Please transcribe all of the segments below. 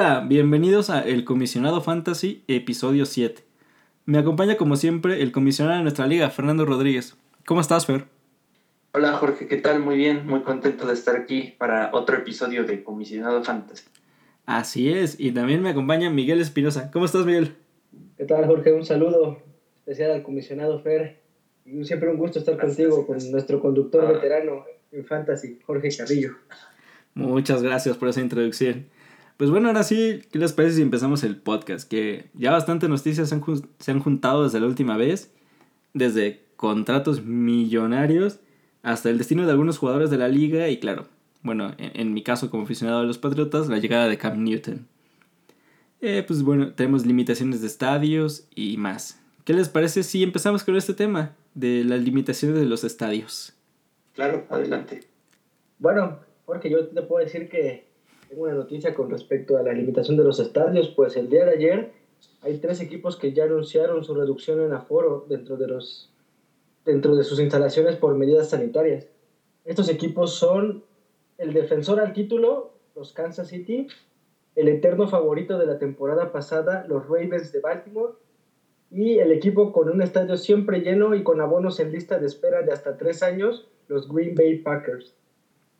Hola, bienvenidos a El Comisionado Fantasy, episodio 7. Me acompaña como siempre el comisionado de nuestra liga, Fernando Rodríguez. ¿Cómo estás, Fer? Hola Jorge, ¿qué tal? Muy bien, muy contento de estar aquí para otro episodio de Comisionado Fantasy. Así es, y también me acompaña Miguel Espinosa. ¿Cómo estás, Miguel? ¿Qué tal, Jorge? Un saludo especial al comisionado Fer. Y siempre un gusto estar contigo, con nuestro conductor ah. veterano en Fantasy, Jorge Carrillo. Muchas gracias por esa introducción. Pues bueno, ahora sí, ¿qué les parece si empezamos el podcast? Que ya bastantes noticias se han, juntado desde la última vez, desde contratos millonarios hasta el destino de algunos jugadores de la liga y claro, bueno, en, mi caso como aficionado a los Patriotas, la llegada de Cam Newton. Eh, pues bueno, tenemos limitaciones de estadios y más. ¿Qué les parece si empezamos con este tema de las limitaciones de los estadios? Claro, adelante. Bueno, porque yo te puedo decir que tengo una noticia con respecto a la limitación de los estadios, pues el día de ayer hay tres equipos que ya anunciaron su reducción en aforo dentro de, los, dentro de sus instalaciones por medidas sanitarias. Estos equipos son el defensor al título, los Kansas City, el eterno favorito de la temporada pasada, los Ravens de Baltimore, y el equipo con un estadio siempre lleno y con abonos en lista de espera de hasta tres años, los Green Bay Packers.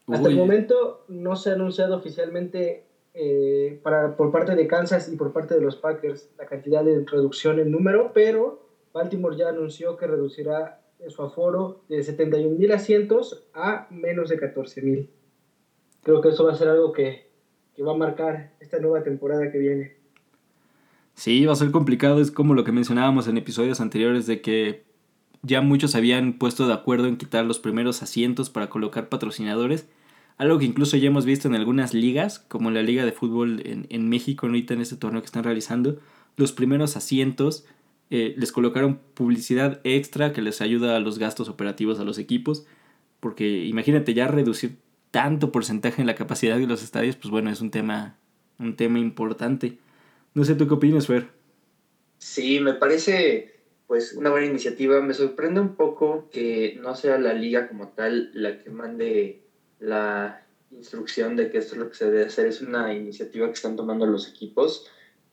Hasta el momento no se ha anunciado oficialmente eh, para, por parte de Kansas y por parte de los Packers la cantidad de reducción en número, pero Baltimore ya anunció que reducirá su aforo de 71 mil asientos a menos de 14 mil. Creo que eso va a ser algo que, que va a marcar esta nueva temporada que viene. Sí, va a ser complicado, es como lo que mencionábamos en episodios anteriores de que ya muchos habían puesto de acuerdo en quitar los primeros asientos para colocar patrocinadores algo que incluso ya hemos visto en algunas ligas, como la Liga de Fútbol en, México, ahorita en este torneo que están realizando, los primeros asientos eh, les colocaron publicidad extra que les ayuda a los gastos operativos a los equipos, porque imagínate ya reducir tanto porcentaje en la capacidad de los estadios, pues bueno, es un tema, un tema importante. No sé, ¿tú qué opinas, Fer? Sí, me parece pues una buena iniciativa. Me sorprende un poco que no sea la liga como tal la que mande la instrucción de que esto es lo que se debe hacer. Es una iniciativa que están tomando los equipos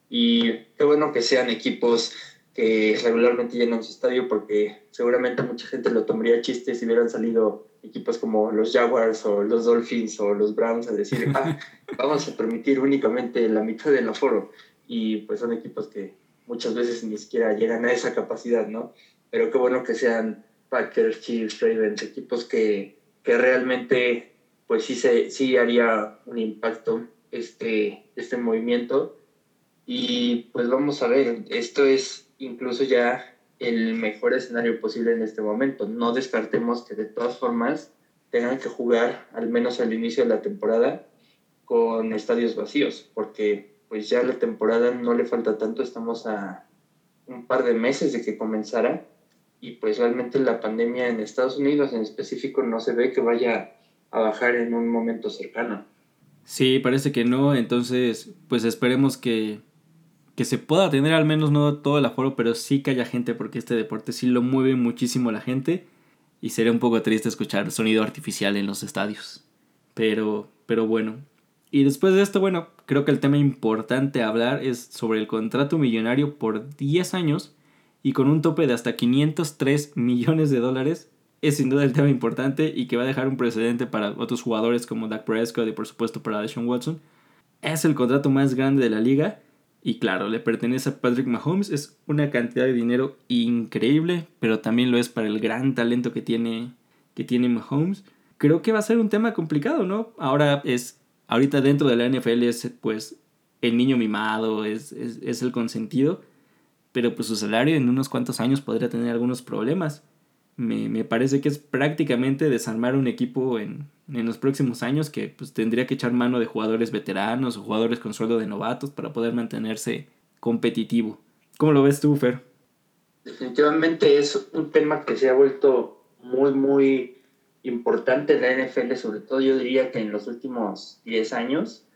y qué bueno que sean equipos que regularmente llenan su estadio porque seguramente mucha gente lo tomaría chiste si hubieran salido equipos como los Jaguars o los Dolphins o los Browns a decir, ah, vamos a permitir únicamente la mitad del aforo. Y pues son equipos que muchas veces ni siquiera llegan a esa capacidad, ¿no? Pero qué bueno que sean Packers, Chiefs, Ravens, equipos que, que realmente pues sí, se, sí haría un impacto este, este movimiento. Y pues vamos a ver, esto es incluso ya el mejor escenario posible en este momento. No descartemos que de todas formas tengan que jugar al menos al inicio de la temporada con estadios vacíos, porque pues ya la temporada no le falta tanto, estamos a un par de meses de que comenzara y pues realmente la pandemia en Estados Unidos en específico no se ve que vaya a bajar en un momento cercano. Sí, parece que no, entonces pues esperemos que, que se pueda tener al menos no todo el aforo, pero sí que haya gente porque este deporte sí lo mueve muchísimo la gente y sería un poco triste escuchar sonido artificial en los estadios. Pero, pero bueno. Y después de esto, bueno, creo que el tema importante a hablar es sobre el contrato millonario por 10 años y con un tope de hasta 503 millones de dólares es sin duda el tema importante y que va a dejar un precedente para otros jugadores como Dak Prescott y por supuesto para Deshaun Watson. Es el contrato más grande de la liga y claro, le pertenece a Patrick Mahomes. Es una cantidad de dinero increíble, pero también lo es para el gran talento que tiene, que tiene Mahomes. Creo que va a ser un tema complicado, ¿no? Ahora es, ahorita dentro de la NFL es pues el niño mimado, es, es, es el consentido, pero pues su salario en unos cuantos años podría tener algunos problemas me, parece que es prácticamente desarmar un equipo en, los próximos años que pues, tendría que echar mano de jugadores veteranos o jugadores con sueldo de novatos para poder mantenerse competitivo. ¿Cómo lo ves tú, Fer? Definitivamente es un tema que se ha vuelto muy, muy importante en la NFL, sobre todo yo diría que en los últimos 10 años,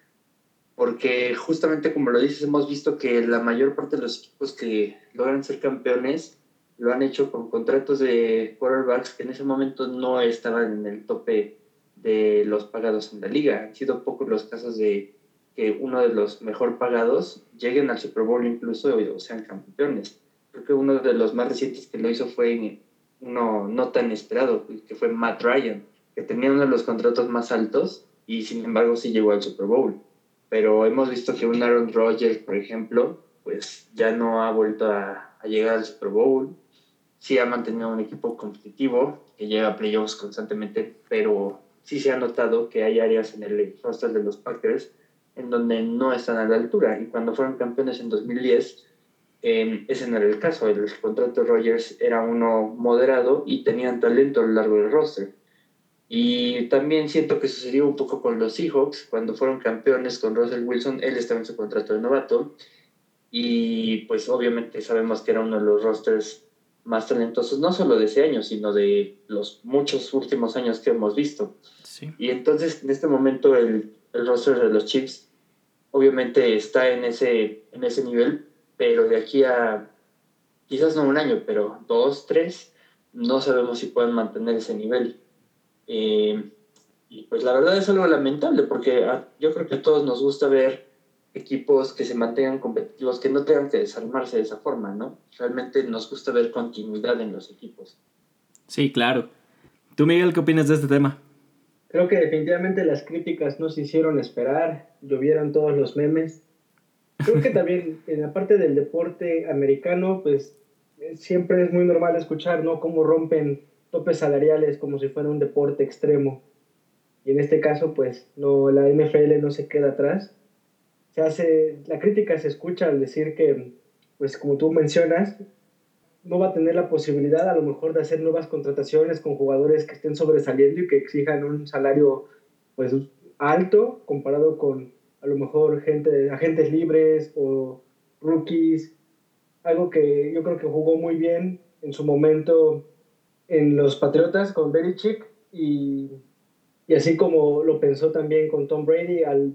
porque justamente como lo dices, hemos visto que la mayor parte de los equipos que logran ser campeones lo han hecho con contratos de quarterbacks que en ese momento no estaban en el tope de los pagados en la liga. Han sido pocos los casos de que uno de los mejor pagados lleguen al Super Bowl incluso o sean campeones. Creo que uno de los más recientes que lo hizo fue uno no tan esperado, que fue Matt Ryan, que tenía uno de los contratos más altos y sin embargo sí llegó al Super Bowl. Pero hemos visto que un Aaron Rodgers, por ejemplo, pues ya no ha vuelto a, a llegar al Super Bowl. Sí ha mantenido un equipo competitivo que llega playoffs constantemente, pero sí se ha notado que hay áreas en el roster de los Packers en donde no están a la altura. Y cuando fueron campeones en 2010, eh, ese no era el caso. El contrato de Rogers era uno moderado y tenían talento a lo largo del roster. Y también siento que sucedió un poco con los Seahawks. Cuando fueron campeones con Russell Wilson, él estaba en su contrato de novato. Y pues obviamente sabemos que era uno de los rosters más talentosos, no solo de ese año, sino de los muchos últimos años que hemos visto. Y entonces en este momento el, el roster de los Chiefs obviamente está en ese, en ese nivel, pero de aquí a quizás no un año, pero dos, tres, no sabemos si pueden mantener ese nivel. Eh, y pues la verdad es algo lamentable porque yo creo que a todos nos gusta ver equipos que se mantengan competitivos, que no tengan que desarmarse de esa forma, ¿no? Realmente nos gusta ver continuidad en los equipos. Sí, claro. ¿Tú, Miguel, qué opinas de este tema? Creo que definitivamente las críticas no se hicieron esperar, llovieron todos los memes. Creo que también en la parte del deporte americano, pues siempre es muy normal escuchar, ¿no? Cómo rompen topes salariales como si fuera un deporte extremo. Y en este caso, pues no, la NFL no se queda atrás. Se hace, la crítica se escucha al decir que, pues como tú mencionas, no va a tener la posibilidad a lo mejor de hacer nuevas contrataciones con jugadores que estén sobresaliendo y que exijan un salario pues alto comparado con a lo mejor gente, agentes libres o rookies, algo que yo creo que jugó muy bien en su momento en los Patriotas con Belichick y, y así como lo pensó también con Tom Brady al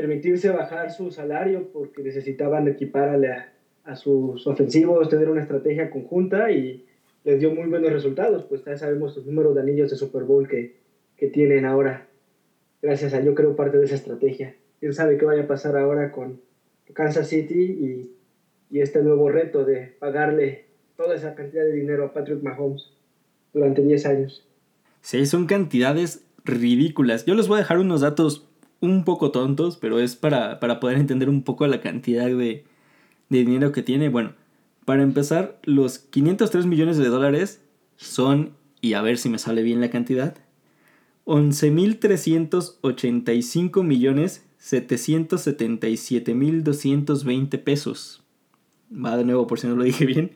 permitirse bajar su salario porque necesitaban equipar a la, a sus ofensivos, tener una estrategia conjunta y les dio muy buenos resultados, pues ya sabemos los números de anillos de Super Bowl que, que tienen ahora, gracias a yo creo parte de esa estrategia. Quién sabe qué vaya a pasar ahora con Kansas City y, y este nuevo reto de pagarle toda esa cantidad de dinero a Patrick Mahomes durante 10 años. Sí, son cantidades ridículas. Yo les voy a dejar unos datos un poco tontos, pero es para, para poder entender un poco la cantidad de, de dinero que tiene. Bueno, para empezar, los 503 millones de dólares son, y a ver si me sale bien la cantidad, 11.385 millones 777 mil 220 pesos. Va de nuevo por si no lo dije bien.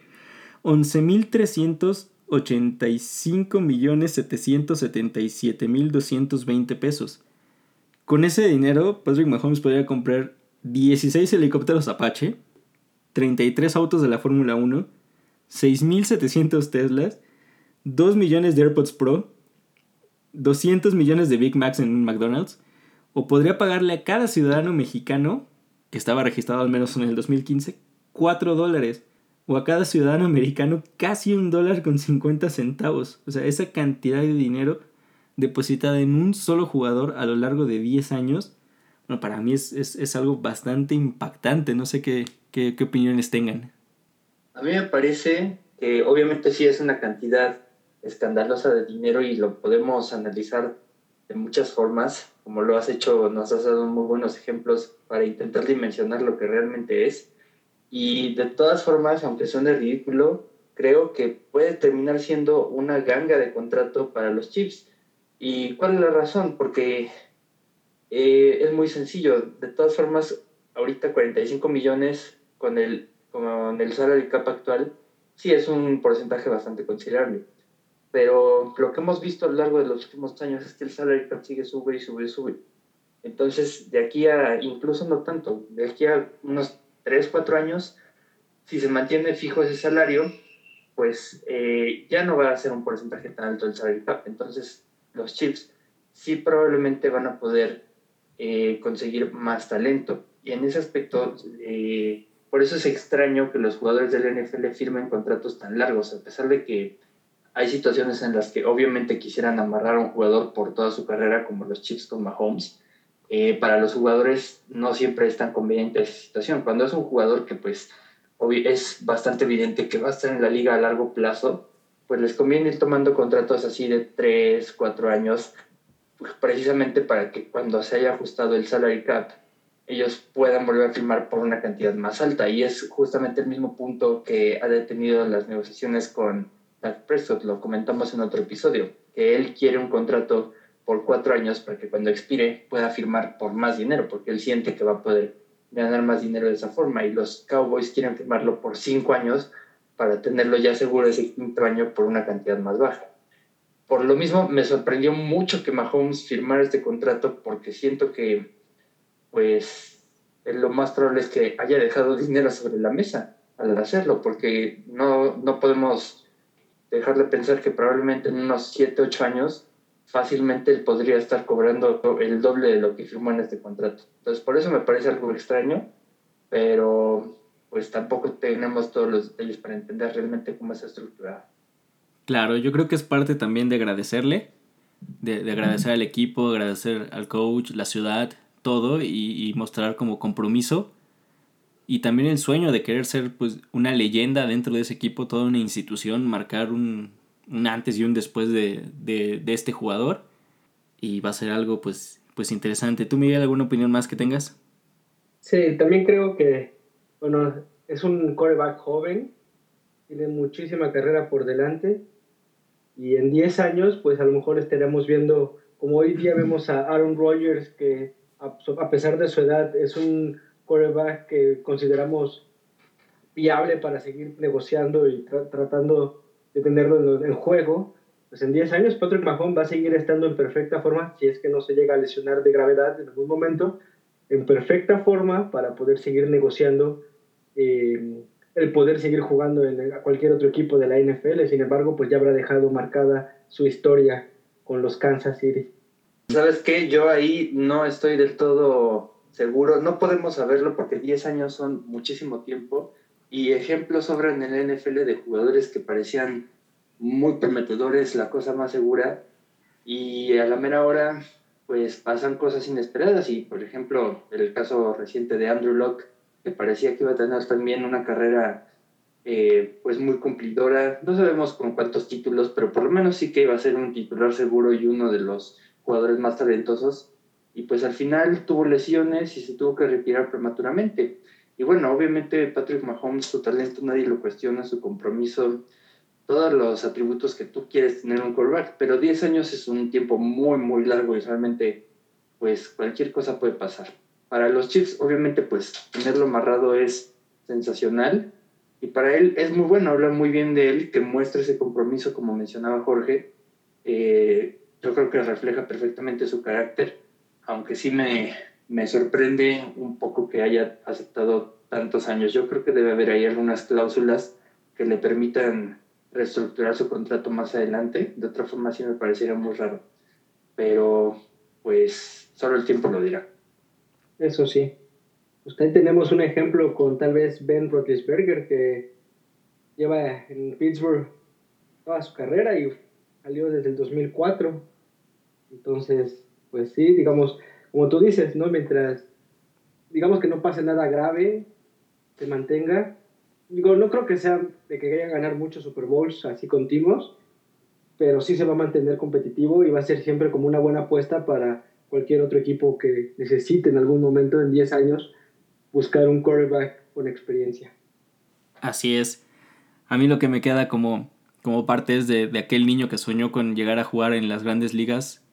11.385 millones 777 mil 220 pesos. Con ese dinero, Patrick Mahomes podría comprar 16 helicópteros Apache, 33 autos de la Fórmula 1, 6.700 Teslas, 2 millones de AirPods Pro, 200 millones de Big Macs en un McDonald's, o podría pagarle a cada ciudadano mexicano, que estaba registrado al menos en el 2015, 4 dólares, o a cada ciudadano americano casi un dólar con 50 centavos. O sea, esa cantidad de dinero depositada en un solo jugador a lo largo de 10 años, bueno, para mí es, es, es algo bastante impactante. No sé qué, qué, qué opiniones tengan. A mí me parece que obviamente sí es una cantidad escandalosa de dinero y lo podemos analizar de muchas formas, como lo has hecho, nos has dado muy buenos ejemplos para intentar dimensionar lo que realmente es. Y de todas formas, aunque suene ridículo, creo que puede terminar siendo una ganga de contrato para los chips. ¿Y cuál es la razón? Porque eh, es muy sencillo. De todas formas, ahorita 45 millones con el, con el salary cap actual, sí es un porcentaje bastante considerable. Pero lo que hemos visto a lo largo de los últimos años es que el salary cap sigue sube y sube y sube. Entonces, de aquí a, incluso no tanto, de aquí a unos 3, 4 años, si se mantiene fijo ese salario, pues eh, ya no va a ser un porcentaje tan alto el salary cap. Entonces, los chips sí probablemente van a poder eh, conseguir más talento. Y en ese aspecto, eh, por eso es extraño que los jugadores del NFL firmen contratos tan largos, a pesar de que hay situaciones en las que obviamente quisieran amarrar a un jugador por toda su carrera, como los Chiefs con Mahomes. eh, para los jugadores no siempre es tan conveniente esa situación. Cuando es un jugador que pues es bastante evidente que va a estar en la liga a largo plazo, pues les conviene ir tomando contratos así de 3, 4 años, pues, precisamente para que cuando se haya ajustado el salary cap, ellos puedan volver a firmar por una cantidad más alta. Y es justamente el mismo punto que ha detenido las negociaciones con Dak Prescott, lo comentamos en otro episodio, que él quiere un contrato por cuatro años para que cuando expire pueda firmar por más dinero, porque él siente que va a poder ganar más dinero de esa forma. Y los Cowboys quieren firmarlo por cinco años para tenerlo ya seguro ese quinto año por una cantidad más baja. Por lo mismo, me sorprendió mucho que Mahomes firmara este contrato porque siento que, pues, lo más probable es que haya dejado dinero sobre la mesa al hacerlo, porque no, no podemos dejar de pensar que probablemente en unos 7, 8 años fácilmente él podría estar cobrando el doble de lo que firmó en este contrato. Entonces, por eso me parece algo extraño, pero pues tampoco tenemos todos los detalles para entender realmente cómo es estructurado. Claro, yo creo que es parte también de agradecerle, de, agradecer al equipo, agradecer al coach, la ciudad, todo y, mostrar como compromiso y también el sueño de querer ser pues una leyenda dentro de ese equipo, toda una institución, marcar un, un antes y un después de, de, de, este jugador y va a ser algo pues, pues interesante. ¿Tú Miguel alguna opinión más que tengas? Sí, también creo que, bueno, es un coreback joven, tiene muchísima carrera por delante y en 10 años pues a lo mejor estaremos viendo, como hoy día vemos a Aaron Rodgers que a, pesar de su edad es un coreback que consideramos viable para seguir negociando y tratando de tenerlo en, el juego, pues en 10 años Patrick Mahomes va a seguir estando en perfecta forma, si es que no se llega a lesionar de gravedad en algún momento, en perfecta forma para poder seguir negociando, eh, el poder seguir jugando en cualquier otro equipo de la NFL. Sin embargo, pues ya habrá dejado marcada su historia con los Kansas City. ¿Sabes qué? Yo ahí no estoy del todo seguro. No podemos saberlo porque 10 años son muchísimo tiempo y ejemplos sobran en la NFL de jugadores que parecían muy prometedores, la cosa más segura, y a la mera hora pues pasan cosas inesperadas y por ejemplo el caso reciente de Andrew Locke que parecía que iba a tener también una carrera eh, pues muy cumplidora, no sabemos con cuántos títulos, pero por lo menos sí que iba a ser un titular seguro y uno de los jugadores más talentosos y pues al final tuvo lesiones y se tuvo que retirar prematuramente. Y bueno, obviamente Patrick Mahomes, su talento nadie lo cuestiona, su compromiso, todos los atributos que tú quieres tener un quarterback, pero 10 años es un tiempo muy, muy largo y realmente, pues cualquier cosa puede pasar. Para los Chiefs, obviamente, pues tenerlo amarrado es sensacional y para él es muy bueno, hablar muy bien de él, que muestra ese compromiso, como mencionaba Jorge. Eh, yo creo que refleja perfectamente su carácter, aunque sí me, me sorprende un poco que haya aceptado tantos años. Yo creo que debe haber ahí algunas cláusulas que le permitan reestructurar su contrato más adelante. De otra forma sí me pareciera muy raro. Pero pues solo el tiempo lo dirá. Eso sí. Usted tenemos un ejemplo con tal vez Ben Roethlisberger que lleva en Pittsburgh toda su carrera y salió desde el 2004. Entonces, pues sí, digamos, como tú dices, ¿no? Mientras, digamos que no pase nada grave, se mantenga. Digo, no creo que sea de que vaya a ganar muchos Super Bowls así continuos, pero sí se va a mantener competitivo y va a ser siempre como una buena apuesta para cualquier otro equipo que necesite en algún momento en 10 años buscar un quarterback con experiencia. Así es. A mí lo que me queda como, como parte es de, de aquel niño que soñó con llegar a jugar en las grandes ligas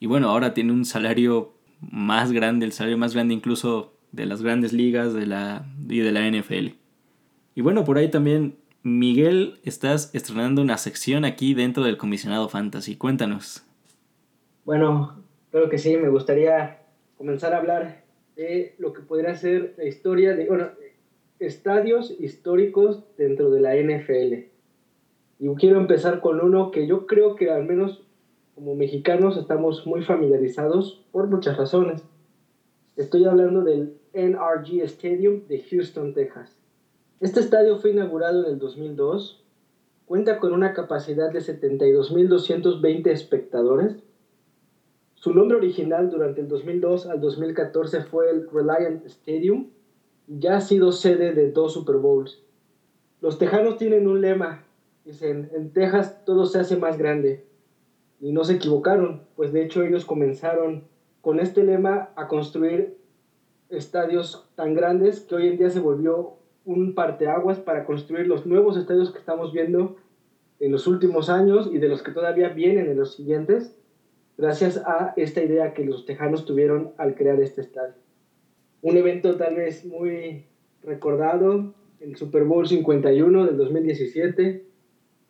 y bueno, ahora tiene un salario más grande, el salario más grande incluso de las grandes ligas de la, y de la NFL. Y bueno, por ahí también, Miguel, estás estrenando una sección aquí dentro del comisionado Fantasy. Cuéntanos. Bueno, creo que sí, me gustaría comenzar a hablar de lo que podría ser la historia de, bueno, estadios históricos dentro de la NFL. Y quiero empezar con uno que yo creo que al menos como mexicanos estamos muy familiarizados por muchas razones. Estoy hablando del NRG Stadium de Houston, Texas. Este estadio fue inaugurado en el 2002, cuenta con una capacidad de 72.220 espectadores, Su nombre original durante el 2002 al 2014 fue el Reliant Stadium ya ha sido sede de dos Super Bowls. Los tejanos tienen un lema, dicen, en Texas todo se hace más grande. Y no se equivocaron, pues de hecho ellos comenzaron con este lema a construir estadios tan grandes que hoy en día se volvió un parteaguas para construir los nuevos estadios que estamos viendo en los últimos años y de los que todavía vienen en los siguientes, gracias a esta idea que los tejanos tuvieron al crear este estadio. Un evento tal vez muy recordado, el Super Bowl 51 del 2017,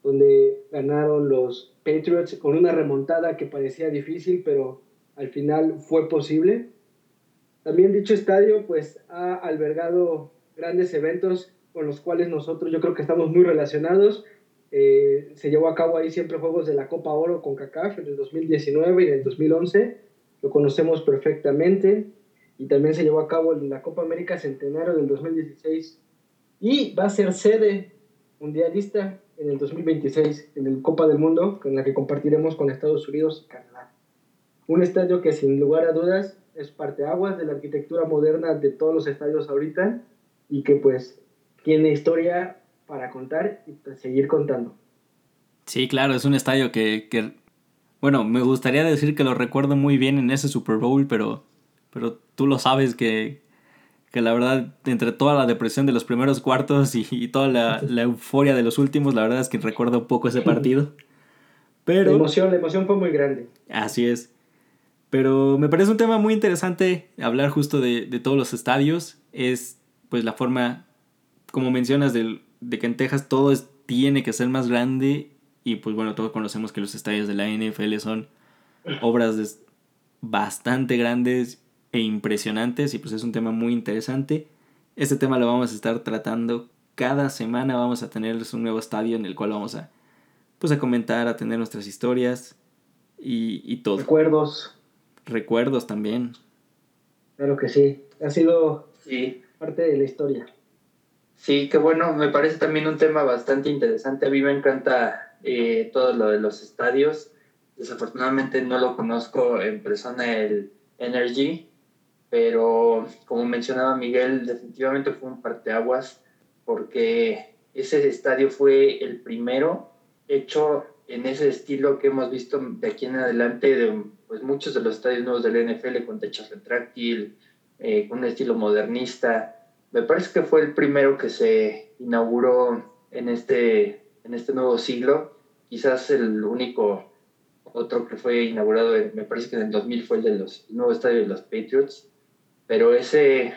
donde ganaron los Patriots con una remontada que parecía difícil, pero al final fue posible. También dicho estadio pues ha albergado grandes eventos con los cuales nosotros yo creo que estamos muy relacionados. Eh, se llevó a cabo ahí siempre juegos de la Copa Oro con CACAF en el 2019 y en el 2011. Lo conocemos perfectamente. Y también se llevó a cabo la Copa América Centenario del 2016. Y va a ser sede mundialista en el 2026 en el Copa del Mundo, con la que compartiremos con Estados Unidos y Canadá. Un estadio que sin lugar a dudas es parte aguas de la arquitectura moderna de todos los estadios ahorita y que pues tiene historia para contar y pues, seguir contando. Sí, claro, es un estadio que, que, bueno, me gustaría decir que lo recuerdo muy bien en ese Super Bowl, pero, pero tú lo sabes que, que la verdad, entre toda la depresión de los primeros cuartos y, toda la, la, euforia de los últimos, la verdad es que recuerdo un poco ese partido. Pero, la emoción, la emoción fue muy grande. Así es. Pero me parece un tema muy interesante hablar justo de, de todos los estadios. Es pues la forma, como mencionas, de, de que en Texas todo es, tiene que ser más grande y pues bueno, todos conocemos que los estadios de la NFL son obras bastante grandes e impresionantes y pues es un tema muy interesante. Este tema lo vamos a estar tratando cada semana, vamos a tener un nuevo estadio en el cual vamos a pues a comentar, a tener nuestras historias y, y todo. Recuerdos. Recuerdos también. Claro que sí. Ha sido sí parte de la historia. Sí, qué bueno, me parece también un tema bastante interesante. A mí me encanta eh, todo lo de los estadios. Desafortunadamente no lo conozco en persona el Energy, pero como mencionaba Miguel, definitivamente fue un parteaguas porque ese estadio fue el primero hecho en ese estilo que hemos visto de aquí en adelante de pues, muchos de los estadios nuevos del NFL con techos retráctil, eh, un estilo modernista. Me parece que fue el primero que se inauguró en este, en este nuevo siglo. Quizás el único otro que fue inaugurado, me parece que en el 2000 fue el de los el nuevo estadio de los Patriots. Pero ese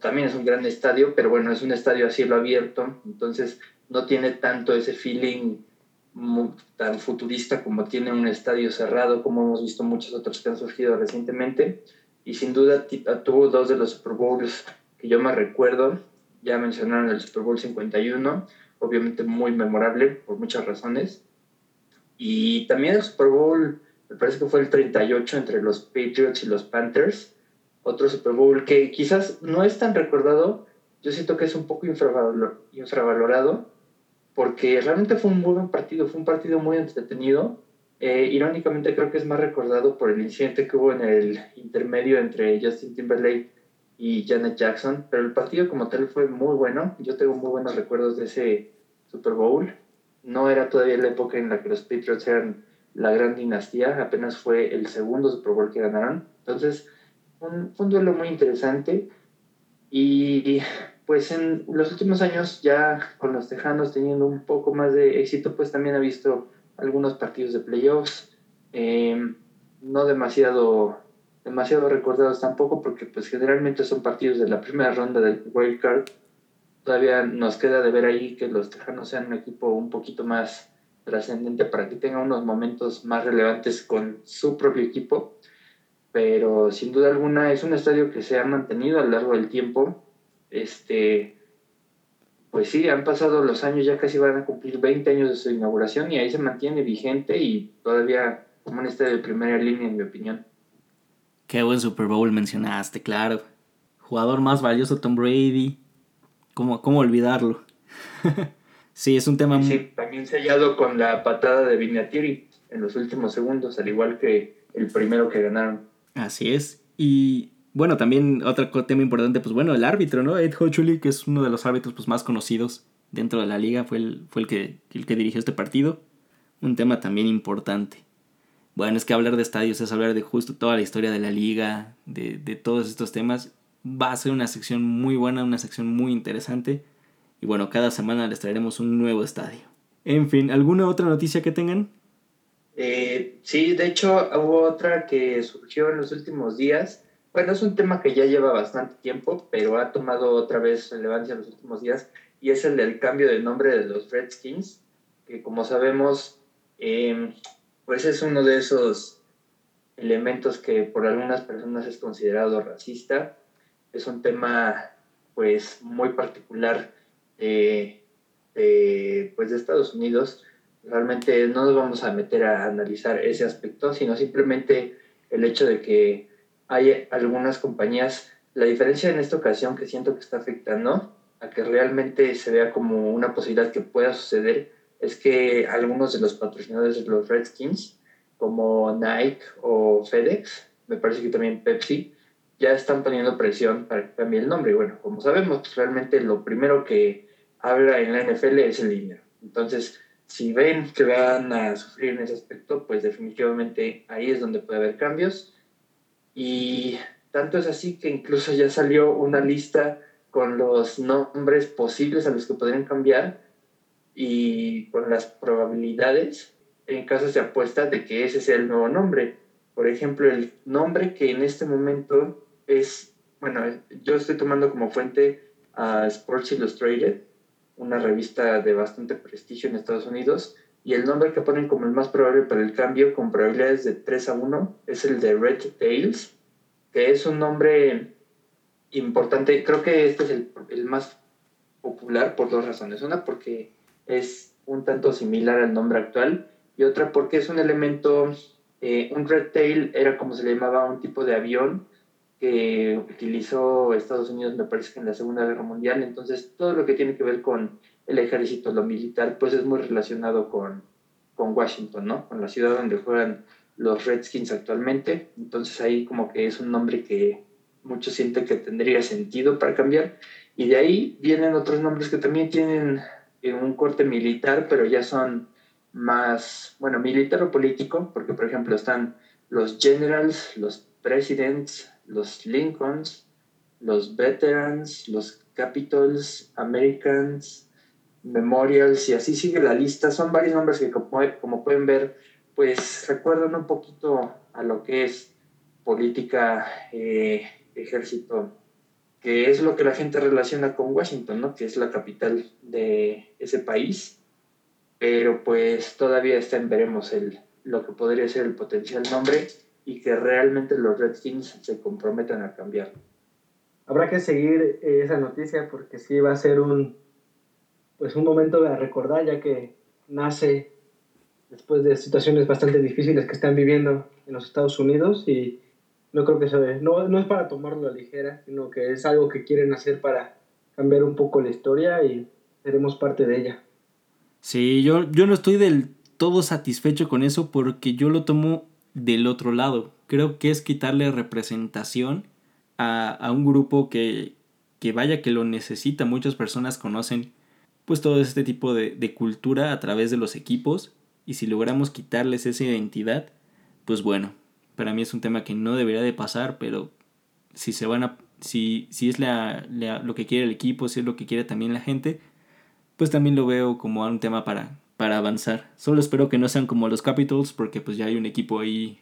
también es un gran estadio, pero bueno, es un estadio a cielo abierto, entonces no tiene tanto ese feeling tan futurista como tiene un estadio cerrado, como hemos visto muchos otros que han surgido recientemente y sin duda tuvo dos de los Super Bowls que yo me recuerdo. Ya mencionaron el Super Bowl 51, obviamente muy memorable por muchas razones. Y también el Super Bowl, me parece que fue el 38 entre los Patriots y los Panthers. Otro Super Bowl que quizás no es tan recordado, yo siento que es un poco infravalorado, porque realmente fue un buen partido, fue un partido muy entretenido eh, irónicamente creo que es más recordado por el incidente que hubo en el intermedio entre Justin Timberlake y Janet Jackson, pero el partido como tal fue muy bueno. Yo tengo muy buenos recuerdos de ese Super Bowl. No era todavía la época en la que los Patriots eran la gran dinastía, apenas fue el segundo Super Bowl que ganaron. Entonces, un, fue un duelo muy interesante. Y pues en los últimos años, ya con los Tejanos teniendo un poco más de éxito, pues también ha visto algunos partidos de playoffs, eh, no demasiado, demasiado recordados tampoco, porque pues generalmente son partidos de la primera ronda del Wild Card. Todavía nos queda de ver ahí que los Tejanos sean un equipo un poquito más trascendente para que tenga unos momentos más relevantes con su propio equipo. Pero sin duda alguna es un estadio que se ha mantenido a lo largo del tiempo. Este, pues sí, han pasado los años, ya casi van a cumplir 20 años de su inauguración y ahí se mantiene vigente y todavía como un estadio de primera línea, en mi opinión. Qué buen Super Bowl mencionaste, claro. Jugador más valioso Tom Brady. ¿Cómo, cómo olvidarlo? sí, es un tema muy... Sí, también sellado con la patada de Vinatieri. en los últimos segundos, al igual que el primero que ganaron. Así es. Y bueno, también otro tema importante, pues bueno, el árbitro, ¿no? Ed Hochuli, que es uno de los árbitros pues, más conocidos dentro de la liga, fue el, fue el, que, el que dirigió este partido. Un tema también importante. Bueno, es que hablar de estadios es hablar de justo toda la historia de la liga, de, de todos estos temas. Va a ser una sección muy buena, una sección muy interesante. Y bueno, cada semana les traeremos un nuevo estadio. En fin, ¿alguna otra noticia que tengan? Eh, sí, de hecho hubo otra que surgió en los últimos días. Bueno, es un tema que ya lleva bastante tiempo, pero ha tomado otra vez relevancia en los últimos días, y es el del cambio de nombre de los Redskins, que como sabemos, em, pues es uno de esos elementos que por algunas personas es considerado racista. Es un tema pues muy particular de, pues de Estados Unidos. Realmente no nos vamos a meter a analizar ese aspecto, sino simplemente el hecho de que hay algunas compañías, la diferencia en esta ocasión que siento que está afectando a que realmente se vea como una posibilidad que pueda suceder es que algunos de los patrocinadores de los Redskins, como Nike o FedEx, me parece que también Pepsi, ya están poniendo presión para que cambie el nombre. Y bueno, como sabemos, realmente lo primero que habla en la NFL es el dinero. Entonces, si ven que van a sufrir en ese aspecto, pues definitivamente ahí es donde puede haber cambios. Y tanto es así que incluso ya salió una lista con los nombres posibles a los que podrían cambiar y con las probabilidades en caso se apuesta de que ese sea el nuevo nombre. Por ejemplo, el nombre que en este momento es, bueno, yo estoy tomando como fuente a Sports Illustrated, una revista de bastante prestigio en Estados Unidos, y el nombre que ponen como el más probable para el cambio, con probabilidades de 3 a 1, es el de Red Tails, que es un nombre importante. Creo que este es el, el más popular por dos razones. Una, porque es un tanto similar al nombre actual, y otra, porque es un elemento, eh, un Red Tail era como se le llamaba un tipo de avión que utilizó Estados Unidos, me parece que en la Segunda Guerra Mundial. Entonces, todo lo que tiene que ver con el ejército, lo militar, pues es muy relacionado con, con Washington, ¿no? Con la ciudad donde juegan los Redskins actualmente. Entonces, ahí como que es un nombre que muchos sienten que tendría sentido para cambiar. Y de ahí vienen otros nombres que también tienen eh, un corte militar, pero ya son más, bueno, militar o político, porque por ejemplo están los generals, los presidents, los Lincolns, los Veterans, los Capitals, Americans, Memorials, y así sigue la lista. Son varios nombres que, como, pueden ver, pues recuerdan un poquito a lo que es política, eh, ejército, que es lo que la gente relaciona con Washington, ¿no? Que es la capital de ese país. Pero pues todavía está en veremos el, lo que podría ser el potencial nombre y que realmente los Redskins se comprometan a cambiar. Habrá que seguir eh, esa noticia porque sí va a ser un, pues un momento de recordar ya que nace después de situaciones bastante difíciles que están viviendo en los Estados Unidos y no creo que se no, no es para tomarlo a ligera, sino que es algo que quieren hacer para cambiar un poco la historia y seremos parte de ella. Sí, yo, yo no estoy del todo satisfecho con eso porque yo lo tomo del otro lado. Creo que es quitarle representación a, un grupo que, que vaya que lo necesita. Muchas personas conocen pues todo este tipo de, de, cultura a través de los equipos y si logramos quitarles esa identidad, pues bueno, para mí es un tema que no debería de pasar, pero si se van a, si, si es la, lo que quiere el equipo, si es lo que quiere también la gente, pues también lo veo como un tema para, para avanzar. Solo espero que no sean como los Capitals, porque pues ya hay un equipo ahí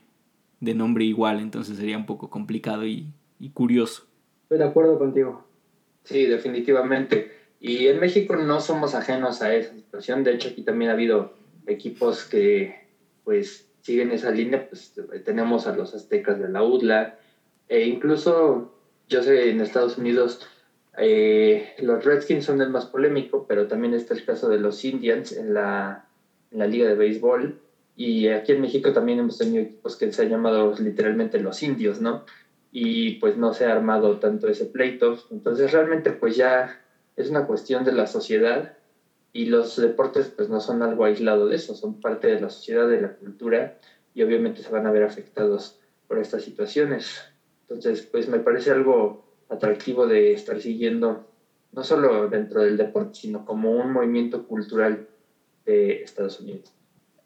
de nombre igual, entonces sería un poco complicado y, y curioso. Estoy de acuerdo contigo. Sí, definitivamente. Y en México no somos ajenos a esa situación. De hecho, aquí también ha habido equipos que pues siguen esa línea. Pues tenemos a los aztecas de la UDLA. E incluso, yo sé, en Estados Unidos eh, los Redskins son el más polémico, pero también está el caso de los Indians en la, en la liga de béisbol. Y aquí en México también hemos tenido equipos que se han llamado literalmente los indios, ¿no? Y pues no se ha armado tanto ese pleito. Entonces realmente pues ya es una cuestión de la sociedad Y los deportes pues no son algo aislado de eso, son parte de la sociedad, de la cultura y obviamente se van a ver afectados por estas situaciones. Entonces, pues me parece algo atractivo de estar siguiendo, no solo dentro del deporte, sino como un movimiento cultural de Estados Unidos.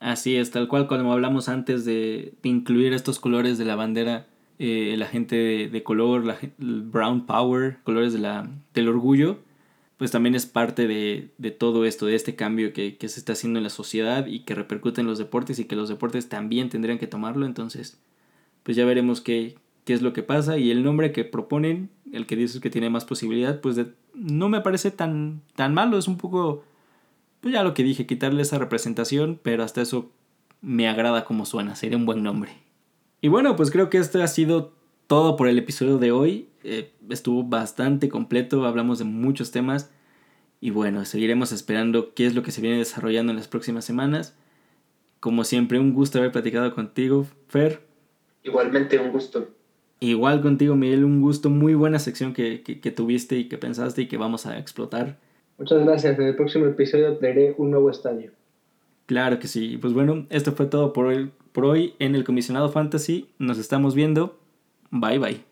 Así es, tal cual como hablamos antes de, incluir estos colores de la bandera, eh, la gente de, color, la, el brown power, colores de la, del orgullo, pues también es parte de, todo esto, de este cambio que, que, se está haciendo en la sociedad y que repercute en los deportes y que los deportes también tendrían que tomarlo. Entonces, pues ya veremos qué, qué es lo que pasa y el nombre que proponen, el que dices que tiene más posibilidad, pues no me parece tan, tan malo, es un poco, pues ya lo que dije, quitarle esa representación, pero hasta eso me agrada como suena, sería un buen nombre. Y bueno, pues creo que esto ha sido todo por el episodio de hoy. Eh, estuvo bastante completo, hablamos de muchos temas y bueno, seguiremos esperando qué es lo que se viene desarrollando en las próximas semanas. Como siempre, un gusto haber platicado contigo, Fer. Igualmente, un gusto. Igual contigo, Miguel, un gusto, muy buena sección que, tuviste y que pensaste y que vamos a explotar. Muchas gracias, en el próximo episodio traeré un nuevo estadio. Claro que sí, pues bueno, esto fue todo por hoy, por hoy en el Comisionado Fantasy, nos estamos viendo, bye bye.